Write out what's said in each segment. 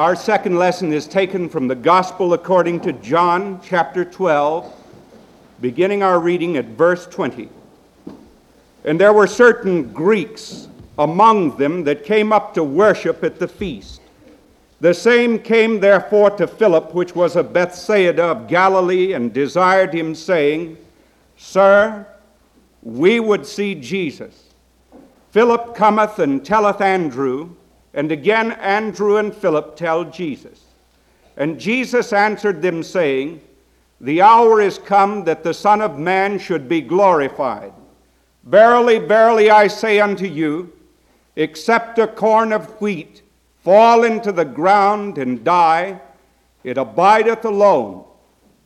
Our second lesson is taken from the Gospel according to John chapter 12, beginning our reading at verse 20. And there were certain Greeks among them that came up to worship at the feast. The same came therefore to Philip, which was of Bethsaida of Galilee, and desired him, saying, Sir, we would see Jesus. Philip cometh and telleth Andrew, and again Andrew and Philip tell Jesus. And Jesus answered them, saying, The hour is come that the Son of Man should be glorified. Verily, verily, I say unto you, except a corn of wheat fall into the ground and die, it abideth alone.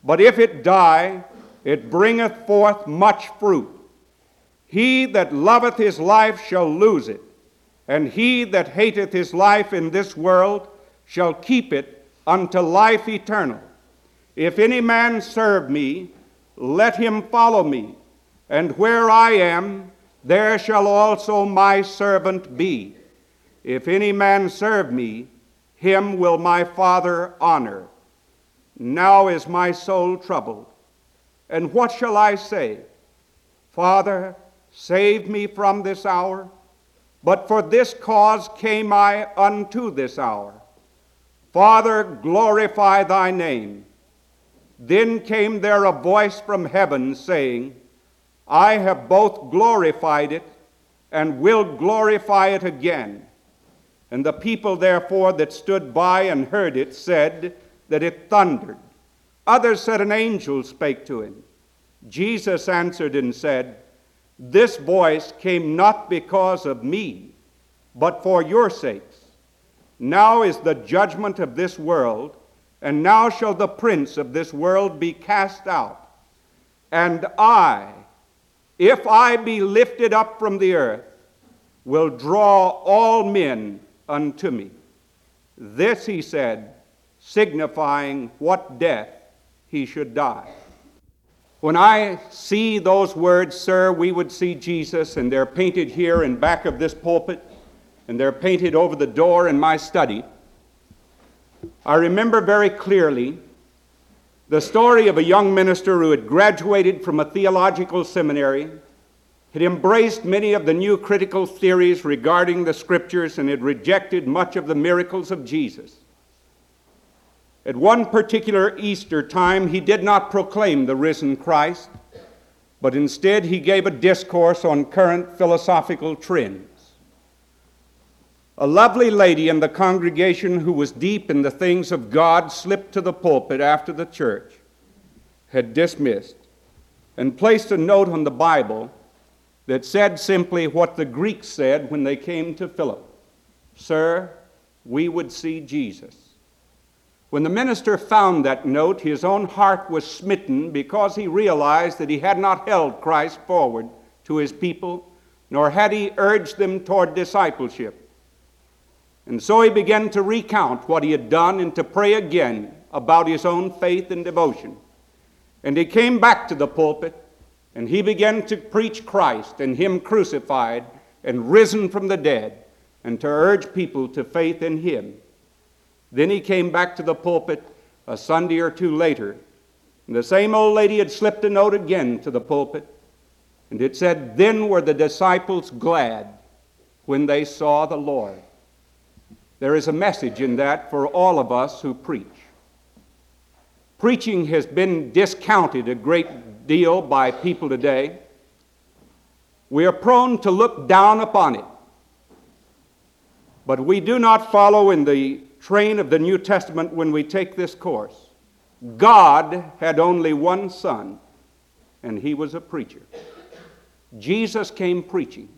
But if it die, it bringeth forth much fruit. He that loveth his life shall lose it, and he that hateth his life in this world shall keep it unto life eternal. If any man serve me, let him follow me, and where I am, there shall also my servant be. If any man serve me, him will my Father honor. Now is my soul troubled. And what shall I say? Father, save me from this hour. But for this cause came I unto this hour. Father, glorify thy name. Then came there a voice from heaven saying, I have both glorified it and will glorify it again. And the people, therefore, that stood by and heard it said that it thundered. Others said an angel spake to him. Jesus answered and said, This voice came not because of me, but for your sakes. Now is the judgment of this world, and now shall the prince of this world be cast out. And I, if I be lifted up from the earth, will draw all men unto me. This he said, signifying what death he should die. When I see those words, sir, we would see Jesus, and they're painted here in back of this pulpit, and they're painted over the door in my study. I remember very clearly the story of a young minister who had graduated from a theological seminary had embraced many of the new critical theories regarding the scriptures and had rejected much of the miracles of Jesus. At one particular Easter time, he did not proclaim the risen Christ, but instead he gave a discourse on current philosophical trends. A lovely lady in the congregation who was deep in the things of God slipped to the pulpit after the church had dismissed and placed a note on the Bible that said simply what the Greeks said when they came to Philip Sir, we would see Jesus. When the minister found that note, his own heart was smitten because he realized that he had not held Christ forward to his people, nor had he urged them toward discipleship. And so he began to recount what he had done and to pray again about his own faith and devotion. And he came back to the pulpit and he began to preach Christ and Him crucified and risen from the dead and to urge people to faith in Him. Then he came back to the pulpit a Sunday or two later, and the same old lady had slipped a note again to the pulpit, and it said, Then were the disciples glad when they saw the Lord. There is a message in that for all of us who preach. Preaching has been discounted a great deal by people today, we are prone to look down upon it. But we do not follow in the train of the New Testament when we take this course. God had only one Son, and he was a preacher. Jesus came preaching.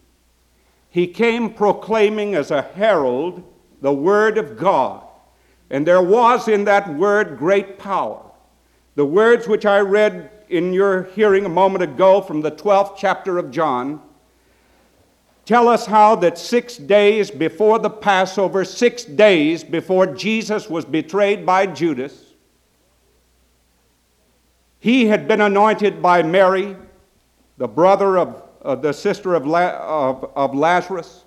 He came proclaiming as a herald the Word of God. And there was in that Word great power. The words which I read in your hearing a moment ago from the 12th chapter of John tell us how that six days before the Passover, six days before Jesus was betrayed by Judas, he had been anointed by Mary, the brother of uh, the sister of, La- of, of Lazarus.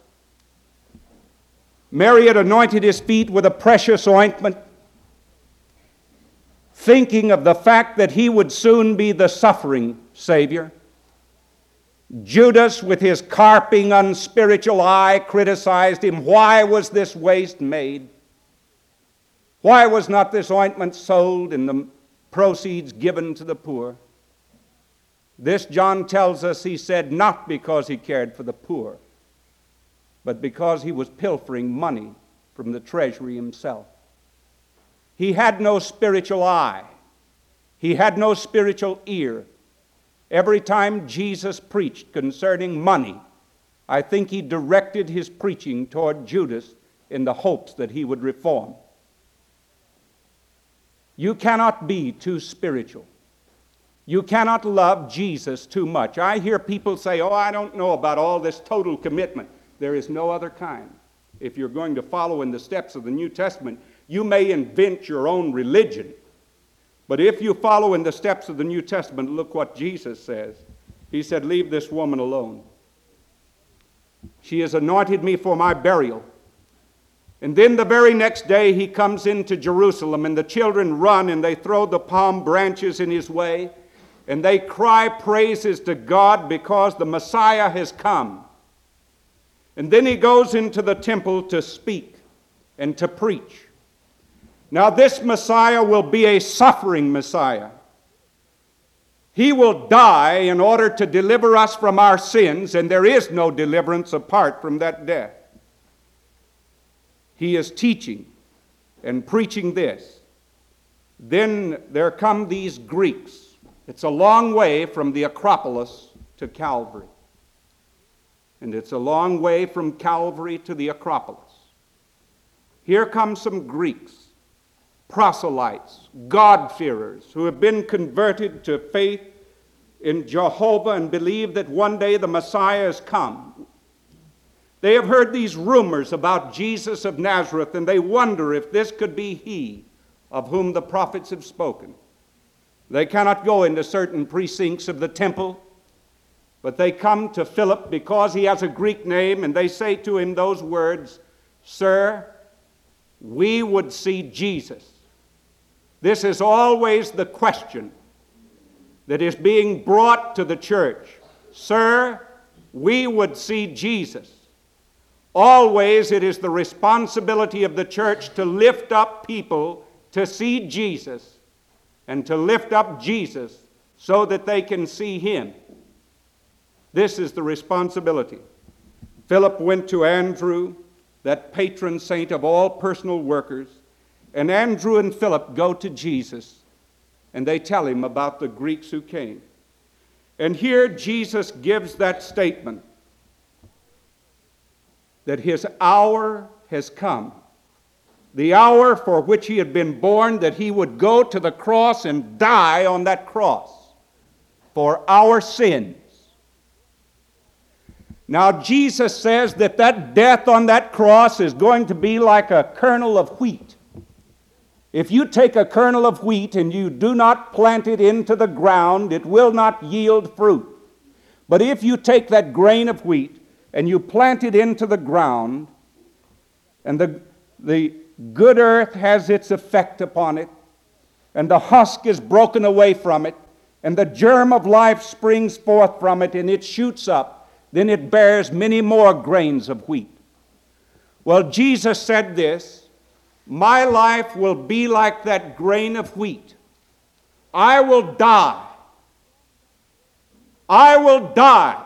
Mary had anointed his feet with a precious ointment, thinking of the fact that he would soon be the suffering Savior. Judas, with his carping, unspiritual eye, criticized him. Why was this waste made? Why was not this ointment sold and the proceeds given to the poor? This, John tells us, he said not because he cared for the poor, but because he was pilfering money from the treasury himself. He had no spiritual eye, he had no spiritual ear. Every time Jesus preached concerning money, I think he directed his preaching toward Judas in the hopes that he would reform. You cannot be too spiritual. You cannot love Jesus too much. I hear people say, Oh, I don't know about all this total commitment. There is no other kind. If you're going to follow in the steps of the New Testament, you may invent your own religion. But if you follow in the steps of the New Testament, look what Jesus says. He said, Leave this woman alone. She has anointed me for my burial. And then the very next day he comes into Jerusalem, and the children run and they throw the palm branches in his way, and they cry praises to God because the Messiah has come. And then he goes into the temple to speak and to preach. Now, this Messiah will be a suffering Messiah. He will die in order to deliver us from our sins, and there is no deliverance apart from that death. He is teaching and preaching this. Then there come these Greeks. It's a long way from the Acropolis to Calvary and it's a long way from Calvary to the Acropolis. Here come some Greeks, proselytes, God-fearers, who have been converted to faith in Jehovah and believe that one day the Messiah has come. They have heard these rumors about Jesus of Nazareth, and they wonder if this could be he of whom the prophets have spoken. They cannot go into certain precincts of the temple but they come to Philip because he has a Greek name, and they say to him those words Sir, we would see Jesus. This is always the question that is being brought to the church. Sir, we would see Jesus. Always it is the responsibility of the church to lift up people to see Jesus and to lift up Jesus so that they can see him. This is the responsibility. Philip went to Andrew, that patron saint of all personal workers, and Andrew and Philip go to Jesus and they tell him about the Greeks who came. And here Jesus gives that statement that his hour has come. The hour for which he had been born, that he would go to the cross and die on that cross for our sins. Now, Jesus says that that death on that cross is going to be like a kernel of wheat. If you take a kernel of wheat and you do not plant it into the ground, it will not yield fruit. But if you take that grain of wheat and you plant it into the ground, and the, the good earth has its effect upon it, and the husk is broken away from it, and the germ of life springs forth from it, and it shoots up then it bears many more grains of wheat. Well, Jesus said this My life will be like that grain of wheat. I will die. I will die.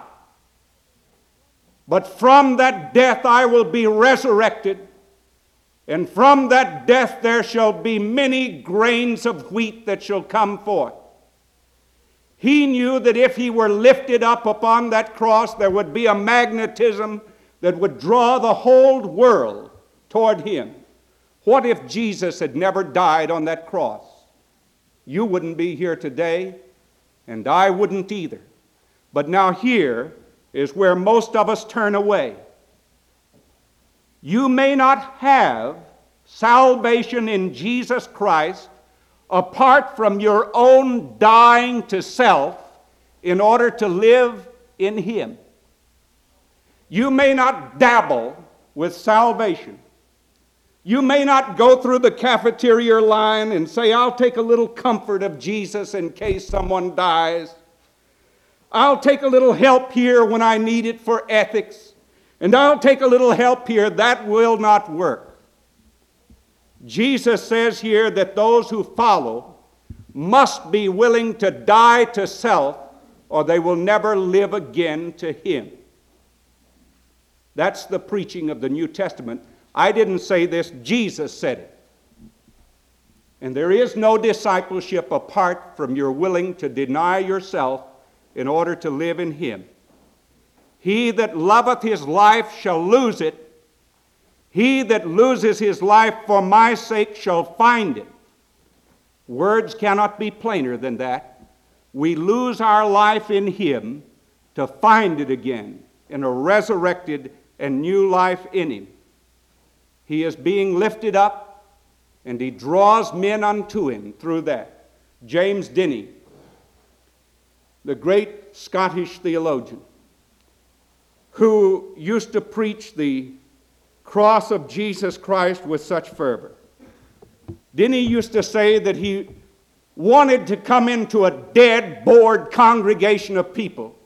But from that death I will be resurrected, and from that death there shall be many grains of wheat that shall come forth. He knew that if he were lifted up upon that cross, there would be a magnetism that would draw the whole world toward him. What if Jesus had never died on that cross? You wouldn't be here today, and I wouldn't either. But now, here is where most of us turn away. You may not have salvation in Jesus Christ apart from your own dying to self in order to live in Him. You may not dabble with salvation. You may not go through the cafeteria line and say, I'll take a little comfort of Jesus in case someone dies. I'll take a little help here when I need it for ethics. And I'll take a little help here. That will not work. Jesus says here that those who follow must be willing to die to self or they will never live again to Him. That's the preaching of the New Testament. I didn't say this, Jesus said it. And there is no discipleship apart from your willing to deny yourself in order to live in Him. He that loveth his life shall lose it. He that loses his life for my sake shall find it. Words cannot be plainer than that. We lose our life in Him to find it again in a resurrected and new life in Him. He is being lifted up, and He draws men unto Him through that. James Denney, the great Scottish theologian, who used to preach the cross of Jesus Christ with such fervor. Denney used to say that he wanted to come into a dead, bored congregation of people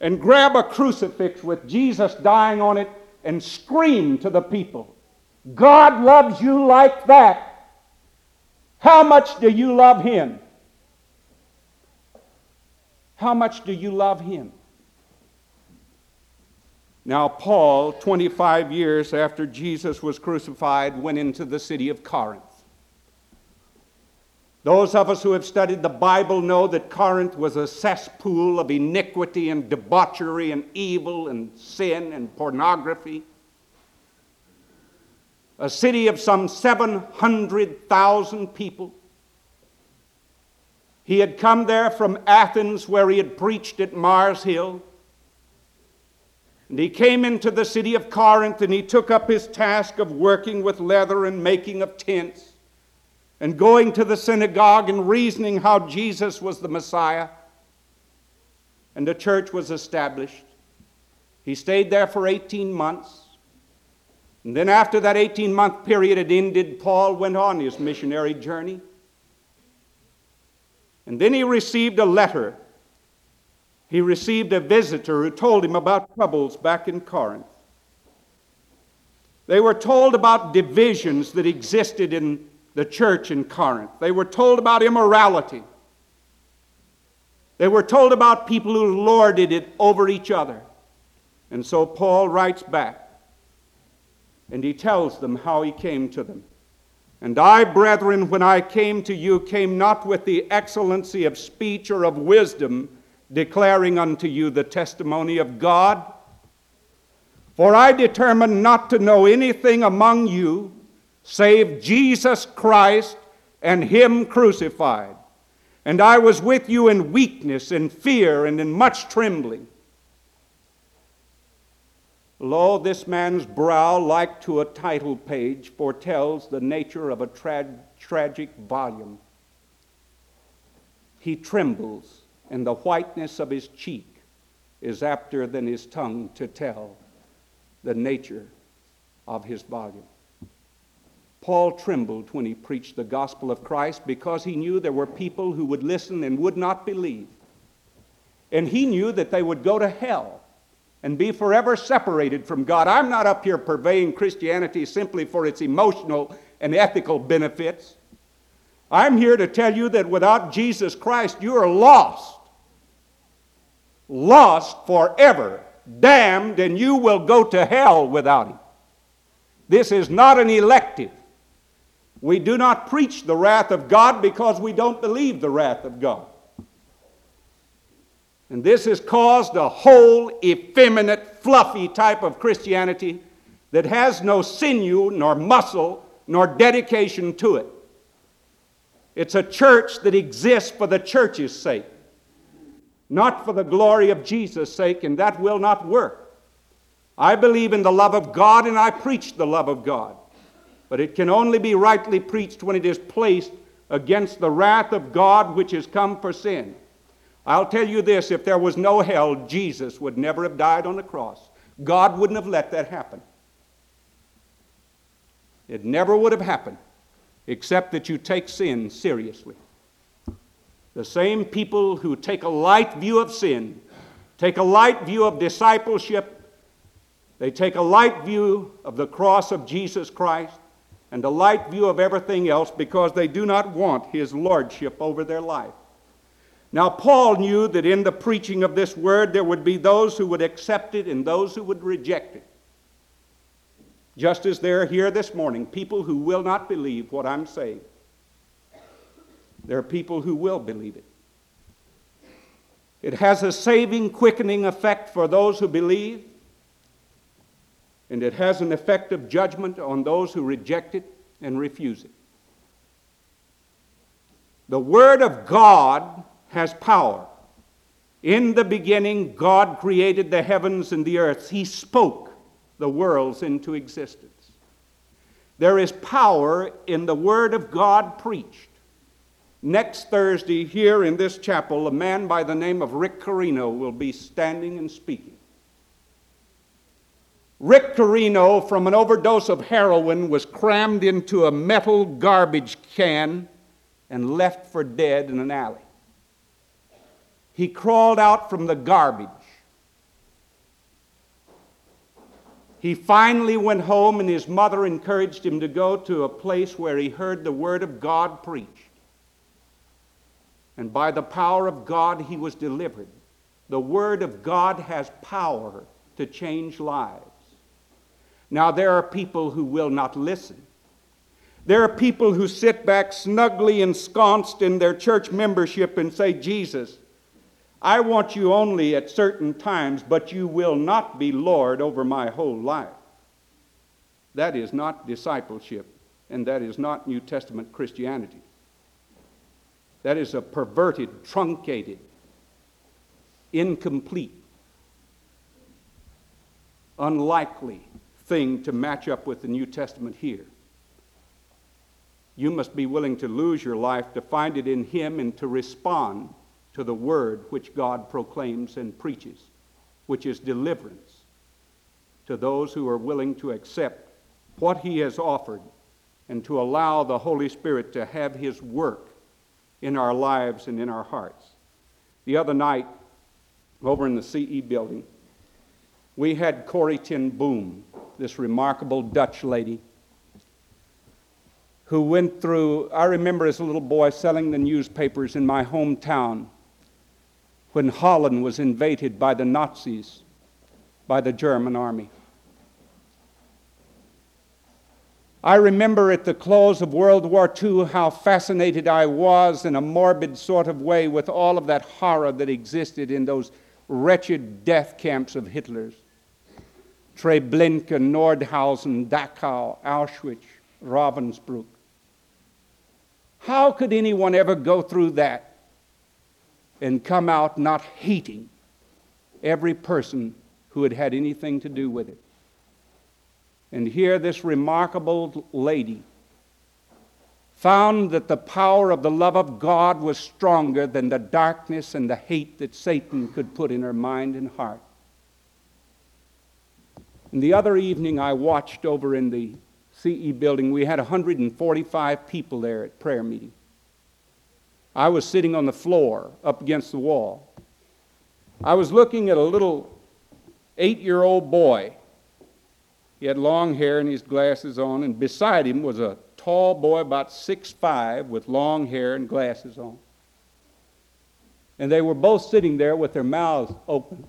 and grab a crucifix with Jesus dying on it and scream to the people, God loves you like that. How much do you love Him? How much do you love Him? Now, Paul, 25 years after Jesus was crucified, went into the city of Corinth. Those of us who have studied the Bible know that Corinth was a cesspool of iniquity and debauchery and evil and sin and pornography. A city of some 700,000 people. He had come there from Athens, where he had preached at Mars Hill. And he came into the city of Corinth and he took up his task of working with leather and making of tents and going to the synagogue and reasoning how Jesus was the Messiah. And the church was established. He stayed there for 18 months. And then, after that 18 month period had ended, Paul went on his missionary journey. And then he received a letter. He received a visitor who told him about troubles back in Corinth. They were told about divisions that existed in the church in Corinth. They were told about immorality. They were told about people who lorded it over each other. And so Paul writes back and he tells them how he came to them. And I, brethren, when I came to you, came not with the excellency of speech or of wisdom, declaring unto you the testimony of God. For I determined not to know anything among you save Jesus Christ and Him crucified. And I was with you in weakness, in fear, and in much trembling. Lo, this man's brow, like to a title page, foretells the nature of a tra- tragic volume. He trembles, and the whiteness of his cheek is apter than his tongue to tell the nature of his volume. Paul trembled when he preached the gospel of Christ because he knew there were people who would listen and would not believe. And he knew that they would go to hell and be forever separated from God. I'm not up here purveying Christianity simply for its emotional and ethical benefits. I'm here to tell you that without Jesus Christ, you are lost. Lost forever, damned, and you will go to hell without Him. This is not an elective. We do not preach the wrath of God because we don't believe the wrath of God. And this has caused a whole effeminate, fluffy type of Christianity that has no sinew, nor muscle, nor dedication to it. It's a church that exists for the church's sake, not for the glory of Jesus' sake, and that will not work. I believe in the love of God, and I preach the love of God but it can only be rightly preached when it is placed against the wrath of God which has come for sin. I'll tell you this if there was no hell, Jesus would never have died on the cross. God wouldn't have let that happen. It never would have happened except that you take sin seriously. The same people who take a light view of sin, take a light view of discipleship, they take a light view of the cross of Jesus Christ and a light view of everything else because they do not want his lordship over their life. Now, Paul knew that in the preaching of this word there would be those who would accept it and those who would reject it. Just as there are here this morning people who will not believe what I'm saying, there are people who will believe it. It has a saving, quickening effect for those who believe, and it has an effect of judgment on those who reject it and refuse it. The Word of God has power. In the beginning, God created the heavens and the earth. He spoke the worlds into existence. There is power in the Word of God preached. Next Thursday, here in this chapel, a man by the name of Rick Carino will be standing and speaking. Rick Carino, from an overdose of heroin, was crammed into a metal garbage can and left for dead in an alley. He crawled out from the garbage. He finally went home, and his mother encouraged him to go to a place where he heard the Word of God preached. And by the power of God, he was delivered. The Word of God has power to change lives. Now, there are people who will not listen. There are people who sit back snugly ensconced in their church membership and say, Jesus, I want you only at certain times, but you will not be Lord over my whole life. That is not discipleship, and that is not New Testament Christianity. That is a perverted, truncated, incomplete, unlikely thing to match up with the New Testament here. You must be willing to lose your life to find it in Him and to respond to the word which God proclaims and preaches, which is deliverance to those who are willing to accept what He has offered and to allow the Holy Spirit to have His work in our lives and in our hearts. The other night, over in the CE building, we had Corrie ten Boom, this remarkable Dutch lady who went through, I remember as a little boy selling the newspapers in my hometown when Holland was invaded by the Nazis, by the German army. I remember at the close of World War II how fascinated I was in a morbid sort of way with all of that horror that existed in those wretched death camps of Hitler's. Treblinka, Nordhausen, Dachau, Auschwitz, Ravensbrück. How could anyone ever go through that and come out not hating every person who had had anything to do with it. And here, this remarkable lady found that the power of the love of God was stronger than the darkness and the hate that Satan could put in her mind and heart. And the other evening, I watched over in the CE building. We had 145 people there at prayer meeting. I was sitting on the floor up against the wall. I was looking at a little eight year old boy. He had long hair and his glasses on, and beside him was a tall boy about six five with long hair and glasses on. And they were both sitting there with their mouths open,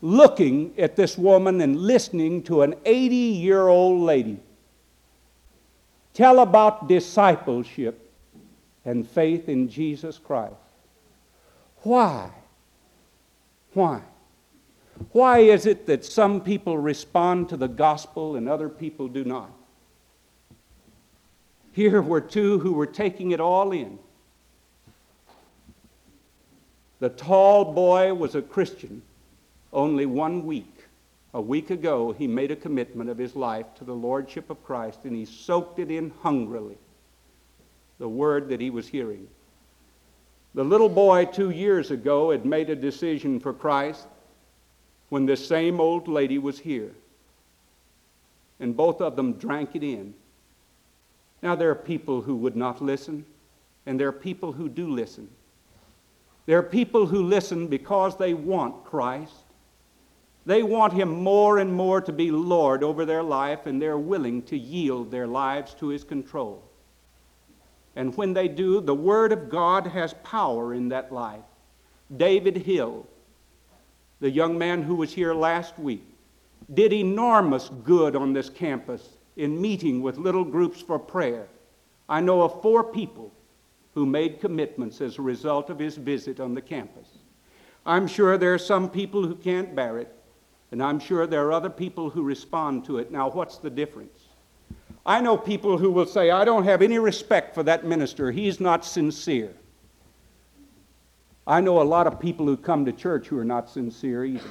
looking at this woman and listening to an 80 year old lady tell about discipleship and faith in Jesus Christ. Why? Why? Why is it that some people respond to the gospel and other people do not? Here were two who were taking it all in. The tall boy was a Christian only one week. A week ago, he made a commitment of his life to the Lordship of Christ, and he soaked it in hungrily the word that he was hearing. The little boy two years ago had made a decision for Christ when this same old lady was here. and both of them drank it in. Now, there are people who would not listen, and there are people who do listen. There are people who listen because they want Christ. They want Him more and more to be Lord over their life, and they're willing to yield their lives to His control. And when they do, the Word of God has power in that life. David Hill, the young man who was here last week, did enormous good on this campus in meeting with little groups for prayer. I know of four people who made commitments as a result of his visit on the campus. I'm sure there are some people who can't bear it, and I'm sure there are other people who respond to it. Now, what's the difference? I know people who will say, I don't have any respect for that minister. He's not sincere. I know a lot of people who come to church who are not sincere either.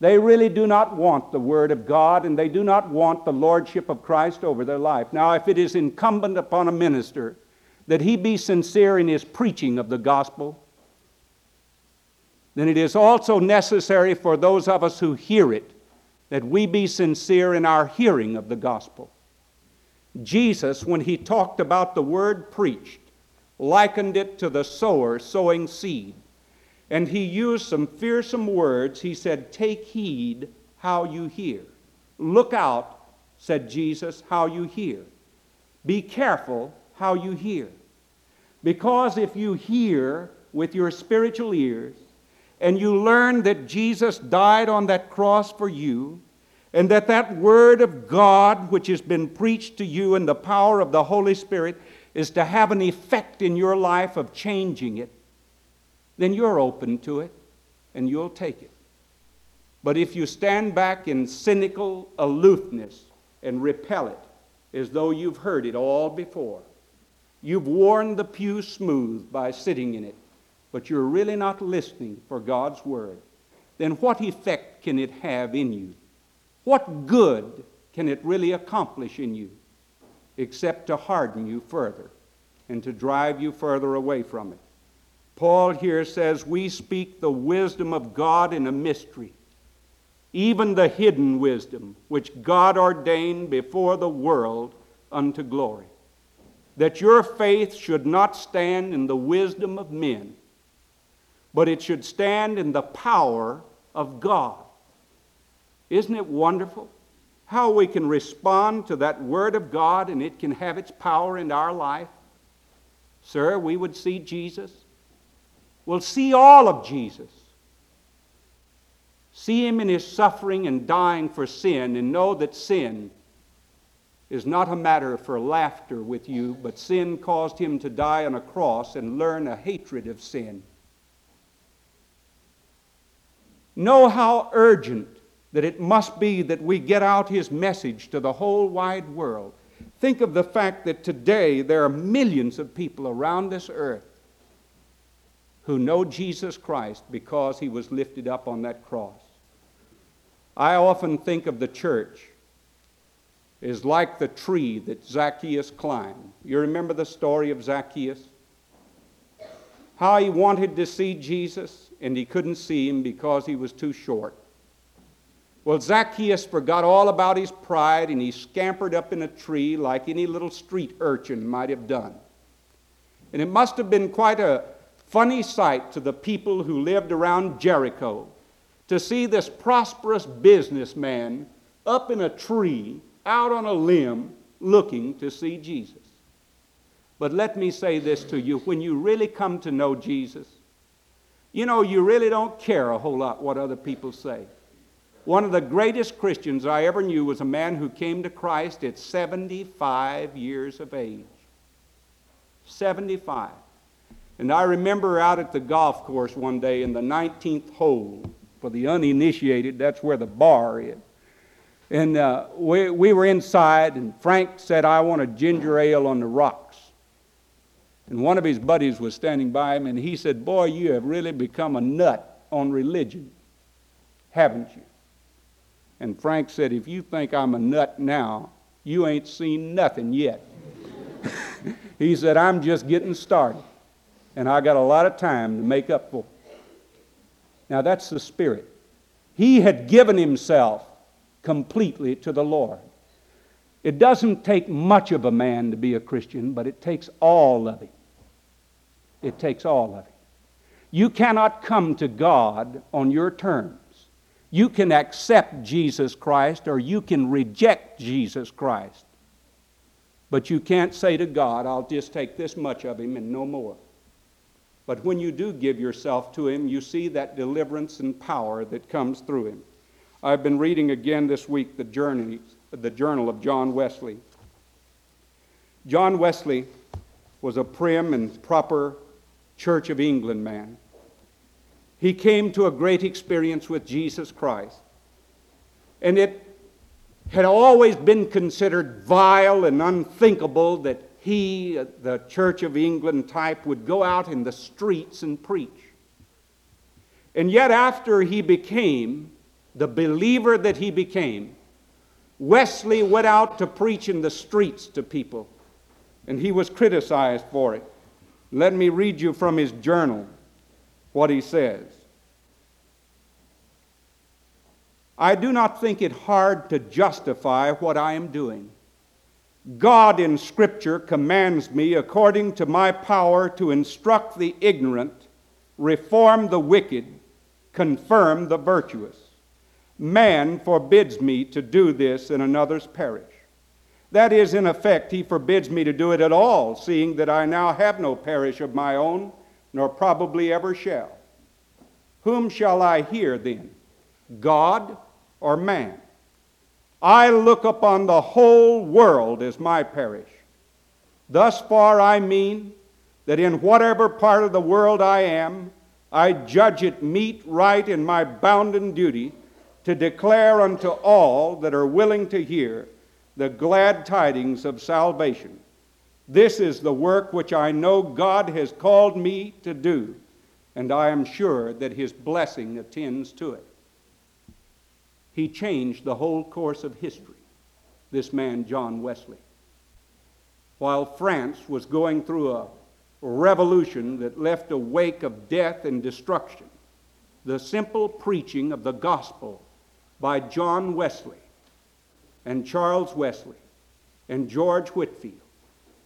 They really do not want the Word of God and they do not want the Lordship of Christ over their life. Now, if it is incumbent upon a minister that he be sincere in his preaching of the gospel, then it is also necessary for those of us who hear it that we be sincere in our hearing of the gospel. Jesus, when he talked about the word preached, likened it to the sower sowing seed. And he used some fearsome words. He said, Take heed how you hear. Look out, said Jesus, how you hear. Be careful how you hear. Because if you hear with your spiritual ears, and you learn that Jesus died on that cross for you, and that that word of God, which has been preached to you in the power of the Holy Spirit, is to have an effect in your life of changing it, then you're open to it and you'll take it. But if you stand back in cynical aloofness and repel it as though you've heard it all before, you've worn the pew smooth by sitting in it, but you're really not listening for God's word, then what effect can it have in you? What good can it really accomplish in you? except to harden you further and to drive you further away from it. Paul here says, We speak the wisdom of God in a mystery, even the hidden wisdom which God ordained before the world unto glory. That your faith should not stand in the wisdom of men, but it should stand in the power of God. Isn't it wonderful? how we can respond to that Word of God and it can have its power in our life. Sir, we would see Jesus. We'll see all of Jesus. See him in his suffering and dying for sin and know that sin is not a matter for laughter with you, but sin caused him to die on a cross and learn a hatred of sin. Know how urgent that it must be that we get out his message to the whole wide world. Think of the fact that today there are millions of people around this earth who know Jesus Christ because he was lifted up on that cross. I often think of the church as like the tree that Zacchaeus climbed. You remember the story of Zacchaeus? How he wanted to see Jesus and he couldn't see him because he was too short. Well, Zacchaeus forgot all about his pride and he scampered up in a tree like any little street urchin might have done. And it must have been quite a funny sight to the people who lived around Jericho to see this prosperous businessman up in a tree, out on a limb, looking to see Jesus. But let me say this to you when you really come to know Jesus, you know, you really don't care a whole lot what other people say. One of the greatest Christians I ever knew was a man who came to Christ at 75 years of age. 75. And I remember out at the golf course one day in the 19th hole. For the uninitiated, that's where the bar is. And uh, we, we were inside, and Frank said, I want a ginger ale on the rocks. And one of his buddies was standing by him, and he said, Boy, you have really become a nut on religion, haven't you? And Frank said, If you think I'm a nut now, you ain't seen nothing yet. he said, I'm just getting started. And I got a lot of time to make up for. Now that's the Spirit. He had given himself completely to the Lord. It doesn't take much of a man to be a Christian, but it takes all of him. It takes all of him. You cannot come to God on your terms. You can accept Jesus Christ or you can reject Jesus Christ. But you can't say to God, I'll just take this much of him and no more. But when you do give yourself to him, you see that deliverance and power that comes through him. I've been reading again this week the, journey, the journal of John Wesley. John Wesley was a prim and proper Church of England man. He came to a great experience with Jesus Christ. And it had always been considered vile and unthinkable that he, uh, the Church of England type, would go out in the streets and preach. And yet, after he became the believer that he became, Wesley went out to preach in the streets to people, and he was criticized for it. Let me read you from his journal what he says. I do not think it hard to justify what I am doing. God in Scripture commands me, according to my power, to instruct the ignorant, reform the wicked, confirm the virtuous. Man forbids me to do this in another's parish. That is, in effect, he forbids me to do it at all, seeing that I now have no parish of my own, nor probably ever shall. Whom shall I hear then? God or man? I look upon the whole world as my parish. Thus far, I mean that in whatever part of the world I am, I judge it meet, right, in my bounden duty to declare unto all that are willing to hear the glad tidings of salvation. This is the work which I know God has called me to do, and I am sure that His blessing attends to it. He changed the whole course of history, this man, John Wesley. While France was going through a revolution that left a wake of death and destruction, the simple preaching of the gospel by John Wesley and Charles Wesley and George Whitefield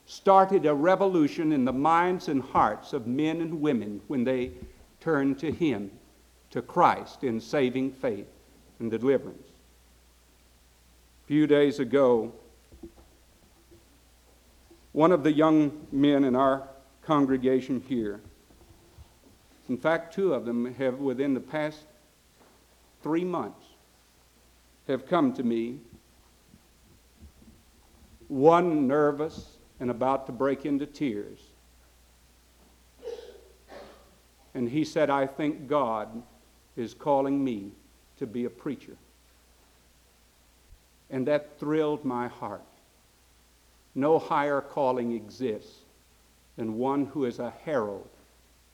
started a revolution in the minds and hearts of men and women when they turned to Him, to Christ, in saving faith and deliverance. A few days ago, one of the young men in our congregation here, in fact, two of them have within the past three months have come to me one nervous and about to break into tears. And he said, I think God is calling me to be a preacher. And that thrilled my heart. No higher calling exists than one who is a herald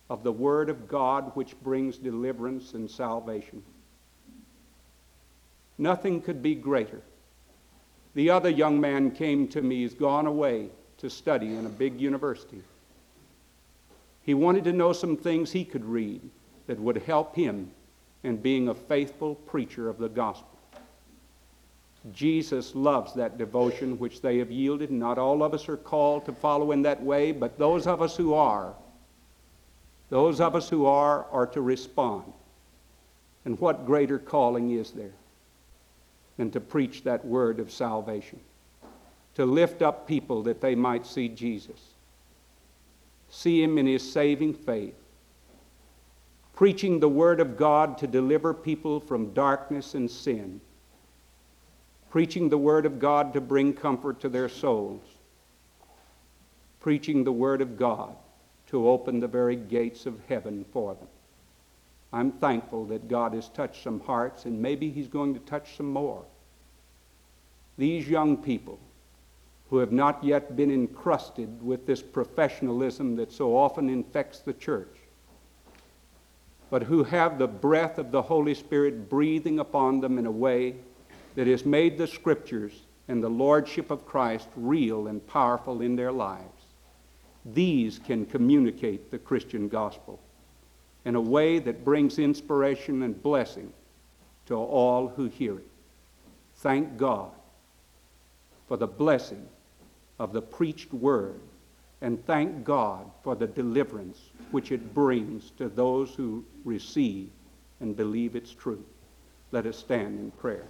of the Word of God which brings deliverance and salvation. Nothing could be greater. The other young man came to me, he's gone away to study in a big university. He wanted to know some things he could read that would help him in being a faithful preacher of the gospel. Jesus loves that devotion which they have yielded. Not all of us are called to follow in that way, but those of us who are, those of us who are, are to respond. And what greater calling is there? And to preach that word of salvation, to lift up people that they might see Jesus, see him in his saving faith, preaching the word of God to deliver people from darkness and sin, preaching the word of God to bring comfort to their souls, preaching the word of God to open the very gates of heaven for them. I'm thankful that God has touched some hearts, and maybe He's going to touch some more. These young people who have not yet been encrusted with this professionalism that so often infects the church, but who have the breath of the Holy Spirit breathing upon them in a way that has made the Scriptures and the Lordship of Christ real and powerful in their lives. These can communicate the Christian gospel in a way that brings inspiration and blessing to all who hear it. thank God for the blessing of the preached word and thank God for the deliverance which it brings to those who receive and believe its truth. Let us stand in prayer.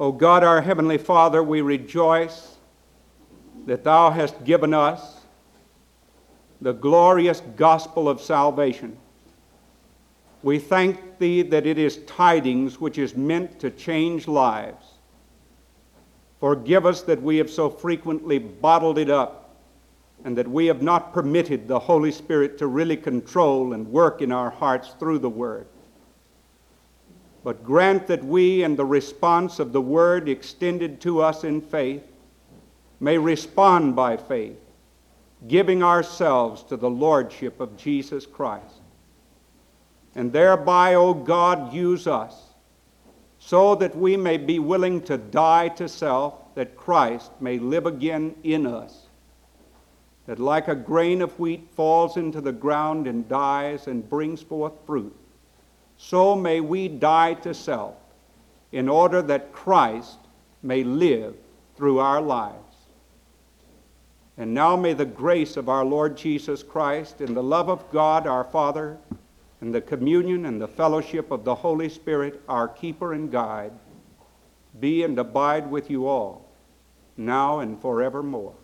O God, our Heavenly Father, we rejoice that Thou hast given us the glorious gospel of salvation. We thank Thee that it is tidings which is meant to change lives. Forgive us that we have so frequently bottled it up and that we have not permitted the Holy Spirit to really control and work in our hearts through the Word. But grant that we, in the response of the word extended to us in faith, may respond by faith, giving ourselves to the Lordship of Jesus Christ. And thereby, O God, use us so that we may be willing to die to self, that Christ may live again in us. That like a grain of wheat falls into the ground and dies and brings forth fruit so may we die to self in order that Christ may live through our lives. And now may the grace of our Lord Jesus Christ and the love of God our Father and the communion and the fellowship of the Holy Spirit, our keeper and guide, be and abide with you all, now and forevermore.